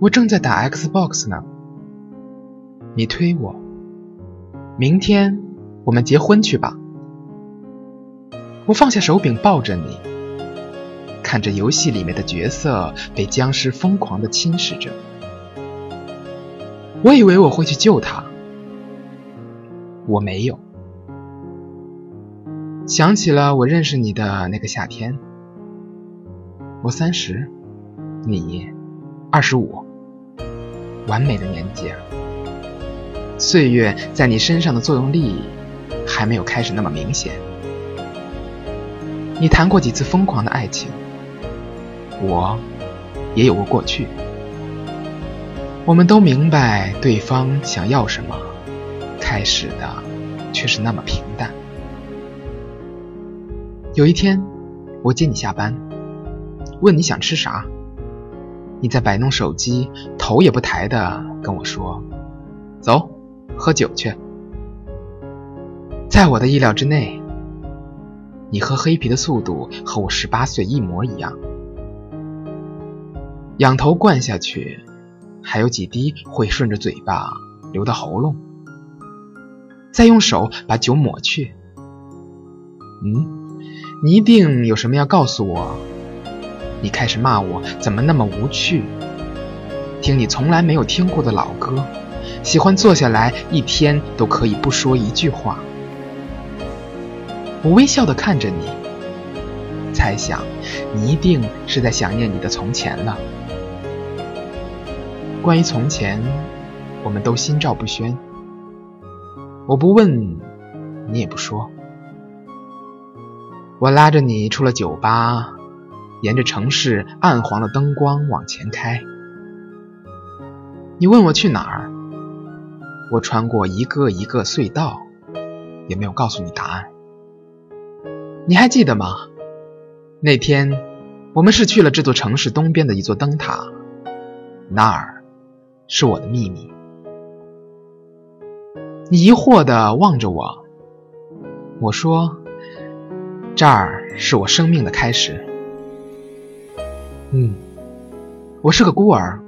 我正在打 Xbox 呢。你推我，明天我们结婚去吧。我放下手柄，抱着你，看着游戏里面的角色被僵尸疯狂的侵蚀着。我以为我会去救他，我没有。想起了我认识你的那个夏天，我三十，你二十五，完美的年纪！岁月在你身上的作用力还没有开始那么明显。你谈过几次疯狂的爱情，我也有过过去。我们都明白对方想要什么，开始的却是那么平淡。有一天，我接你下班，问你想吃啥，你在摆弄手机，头也不抬的跟我说：“走，喝酒去。”在我的意料之内，你喝黑啤的速度和我十八岁一模一样，仰头灌下去，还有几滴会顺着嘴巴流到喉咙，再用手把酒抹去。嗯。你一定有什么要告诉我？你开始骂我怎么那么无趣？听你从来没有听过的老歌，喜欢坐下来一天都可以不说一句话。我微笑的看着你，猜想你一定是在想念你的从前了。关于从前，我们都心照不宣。我不问，你也不说。我拉着你出了酒吧，沿着城市暗黄的灯光往前开。你问我去哪儿，我穿过一个一个隧道，也没有告诉你答案。你还记得吗？那天我们是去了这座城市东边的一座灯塔，那儿是我的秘密。你疑惑的望着我，我说。这儿是我生命的开始。嗯，我是个孤儿。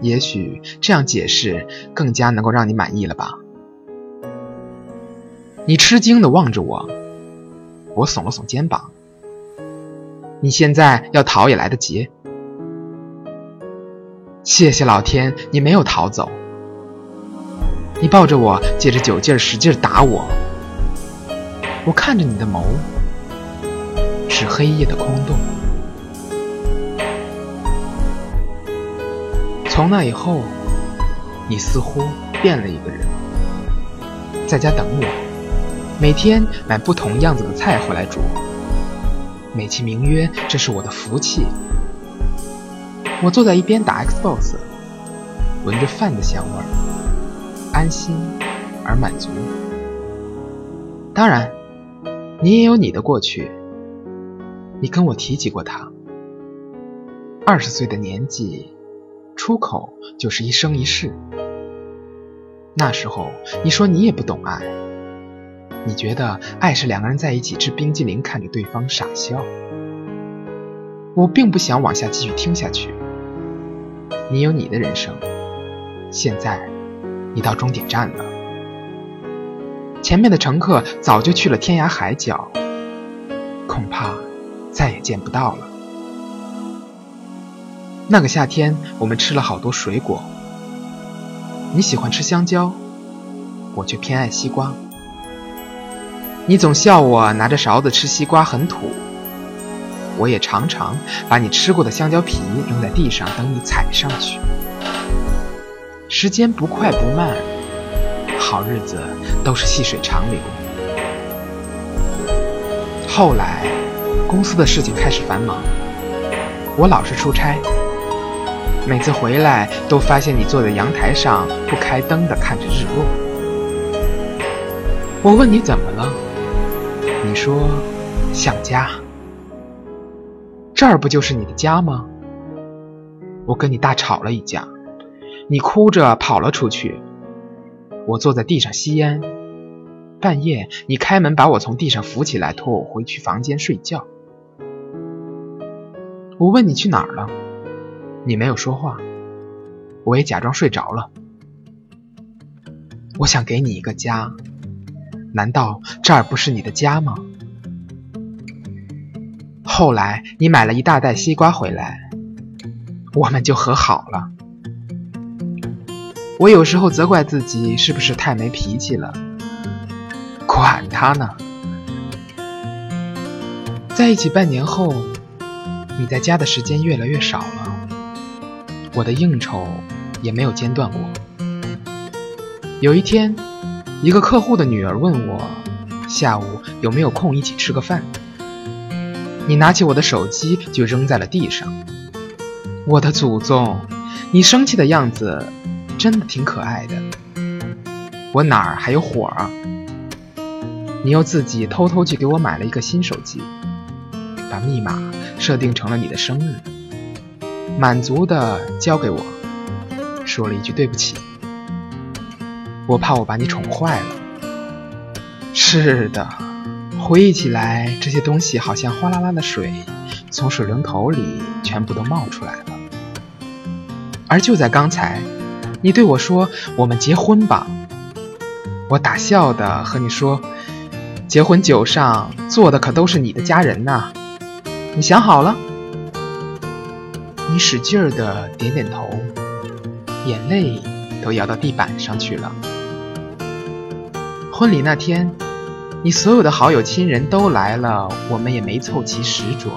也许这样解释更加能够让你满意了吧？你吃惊的望着我，我耸了耸肩膀。你现在要逃也来得及。谢谢老天，你没有逃走。你抱着我，借着酒劲儿使劲打我。我看着你的眸，是黑夜的空洞。从那以后，你似乎变了一个人，在家等我，每天买不同样子的菜回来煮，美其名曰这是我的福气。我坐在一边打 Xbox，闻着饭的香味儿，安心而满足。当然。你也有你的过去，你跟我提起过他。二十岁的年纪，出口就是一生一世。那时候你说你也不懂爱，你觉得爱是两个人在一起吃冰激凌，看着对方傻笑。我并不想往下继续听下去。你有你的人生，现在你到终点站了。前面的乘客早就去了天涯海角，恐怕再也见不到了。那个夏天，我们吃了好多水果。你喜欢吃香蕉，我却偏爱西瓜。你总笑我拿着勺子吃西瓜很土，我也常常把你吃过的香蕉皮扔在地上，等你踩上去。时间不快不慢。好日子都是细水长流。后来，公司的事情开始繁忙，我老是出差，每次回来都发现你坐在阳台上不开灯的看着日落。我问你怎么了，你说想家。这儿不就是你的家吗？我跟你大吵了一架，你哭着跑了出去。我坐在地上吸烟，半夜你开门把我从地上扶起来，拖我回去房间睡觉。我问你去哪儿了，你没有说话。我也假装睡着了。我想给你一个家，难道这儿不是你的家吗？后来你买了一大袋西瓜回来，我们就和好了。我有时候责怪自己是不是太没脾气了，管他呢。在一起半年后，你在家的时间越来越少了，我的应酬也没有间断过。有一天，一个客户的女儿问我，下午有没有空一起吃个饭。你拿起我的手机就扔在了地上。我的祖宗，你生气的样子真的挺可爱的。我哪儿还有火啊？你又自己偷偷去给我买了一个新手机，把密码设定成了你的生日，满足的交给我，说了一句对不起。我怕我把你宠坏了。是的。回忆起来，这些东西好像哗啦啦的水从水龙头里全部都冒出来了。而就在刚才，你对我说：“我们结婚吧。”我打笑的和你说：“结婚酒上坐的可都是你的家人呐。”你想好了？你使劲儿的点点头，眼泪都摇到地板上去了。婚礼那天。你所有的好友亲人都来了，我们也没凑齐十桌。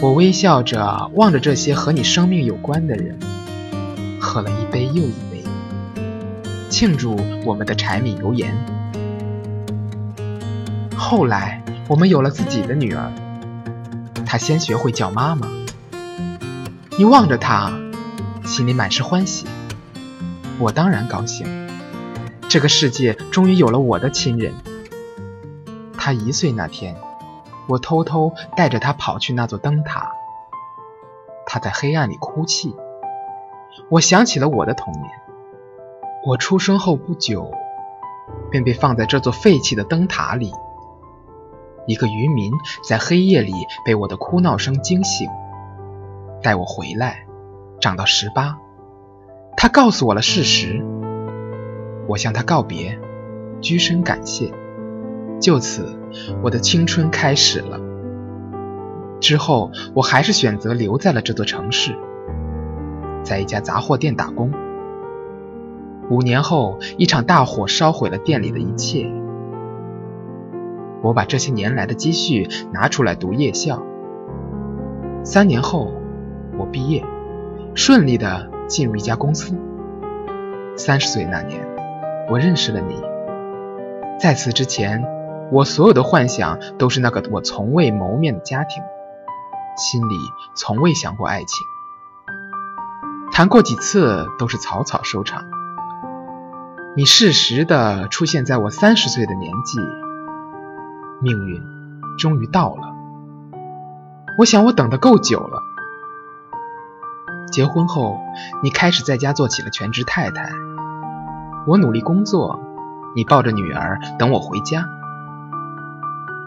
我微笑着望着这些和你生命有关的人，喝了一杯又一杯，庆祝我们的柴米油盐。后来我们有了自己的女儿，她先学会叫妈妈。你望着他，心里满是欢喜。我当然高兴。这个世界终于有了我的亲人。他一岁那天，我偷偷带着他跑去那座灯塔。他在黑暗里哭泣。我想起了我的童年。我出生后不久，便被放在这座废弃的灯塔里。一个渔民在黑夜里被我的哭闹声惊醒，带我回来，长到十八。他告诉我了事实。我向他告别，鞠身感谢。就此，我的青春开始了。之后，我还是选择留在了这座城市，在一家杂货店打工。五年后，一场大火烧毁了店里的一切。我把这些年来的积蓄拿出来读夜校。三年后，我毕业，顺利的进入一家公司。三十岁那年。我认识了你，在此之前，我所有的幻想都是那个我从未谋面的家庭，心里从未想过爱情，谈过几次都是草草收场。你适时的出现在我三十岁的年纪，命运终于到了。我想我等的够久了。结婚后，你开始在家做起了全职太太。我努力工作，你抱着女儿等我回家。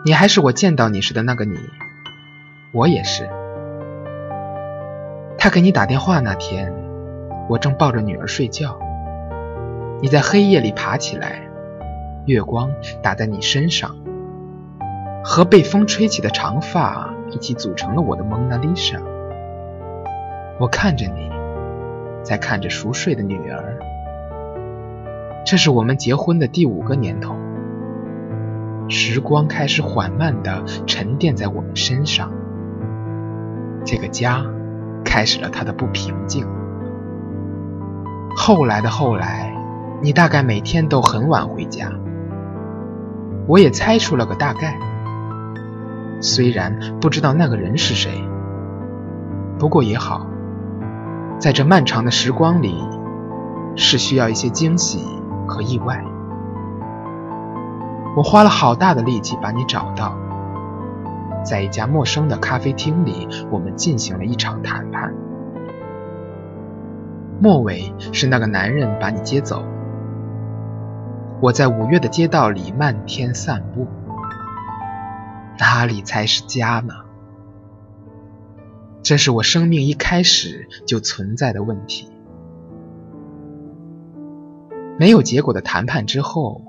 你还是我见到你时的那个你，我也是。他给你打电话那天，我正抱着女儿睡觉。你在黑夜里爬起来，月光打在你身上，和被风吹起的长发一起组成了我的蒙娜丽莎。我看着你，在看着熟睡的女儿。这是我们结婚的第五个年头，时光开始缓慢的沉淀在我们身上，这个家开始了它的不平静。后来的后来，你大概每天都很晚回家，我也猜出了个大概，虽然不知道那个人是谁，不过也好，在这漫长的时光里，是需要一些惊喜。和意外，我花了好大的力气把你找到，在一家陌生的咖啡厅里，我们进行了一场谈判。末尾是那个男人把你接走，我在五月的街道里漫天散步，哪里才是家呢？这是我生命一开始就存在的问题。没有结果的谈判之后，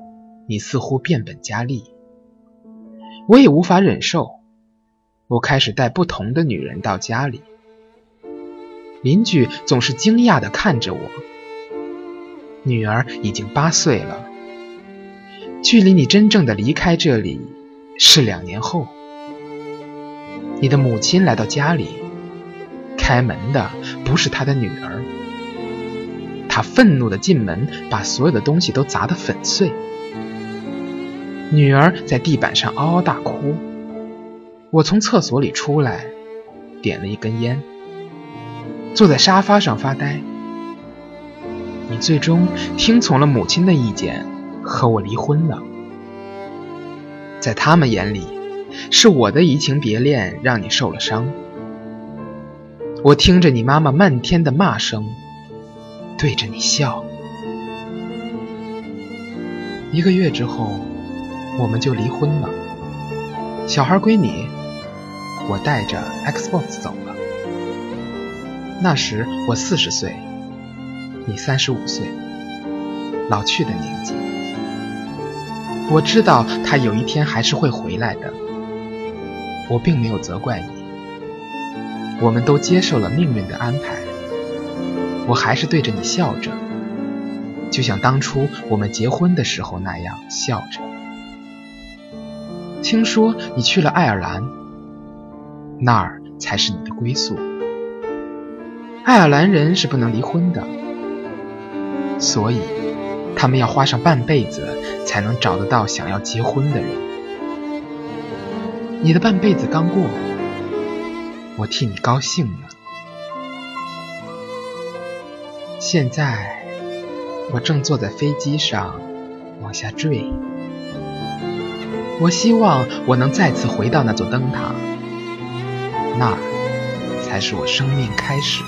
你似乎变本加厉，我也无法忍受。我开始带不同的女人到家里，邻居总是惊讶的看着我。女儿已经八岁了，距离你真正的离开这里是两年后。你的母亲来到家里，开门的不是他的女儿。他愤怒的进门，把所有的东西都砸得粉碎。女儿在地板上嗷嗷大哭。我从厕所里出来，点了一根烟，坐在沙发上发呆。你最终听从了母亲的意见，和我离婚了。在他们眼里。是我的移情别恋让你受了伤，我听着你妈妈漫天的骂声，对着你笑。一个月之后，我们就离婚了。小孩归你，我带着 Xbox 走了。那时我四十岁，你三十五岁，老去的年纪。我知道他有一天还是会回来的。我并没有责怪你，我们都接受了命运的安排。我还是对着你笑着，就像当初我们结婚的时候那样笑着。听说你去了爱尔兰，那儿才是你的归宿。爱尔兰人是不能离婚的，所以他们要花上半辈子才能找得到想要结婚的人。你的半辈子刚过，我替你高兴了。现在我正坐在飞机上往下坠，我希望我能再次回到那座灯塔，那才是我生命开始。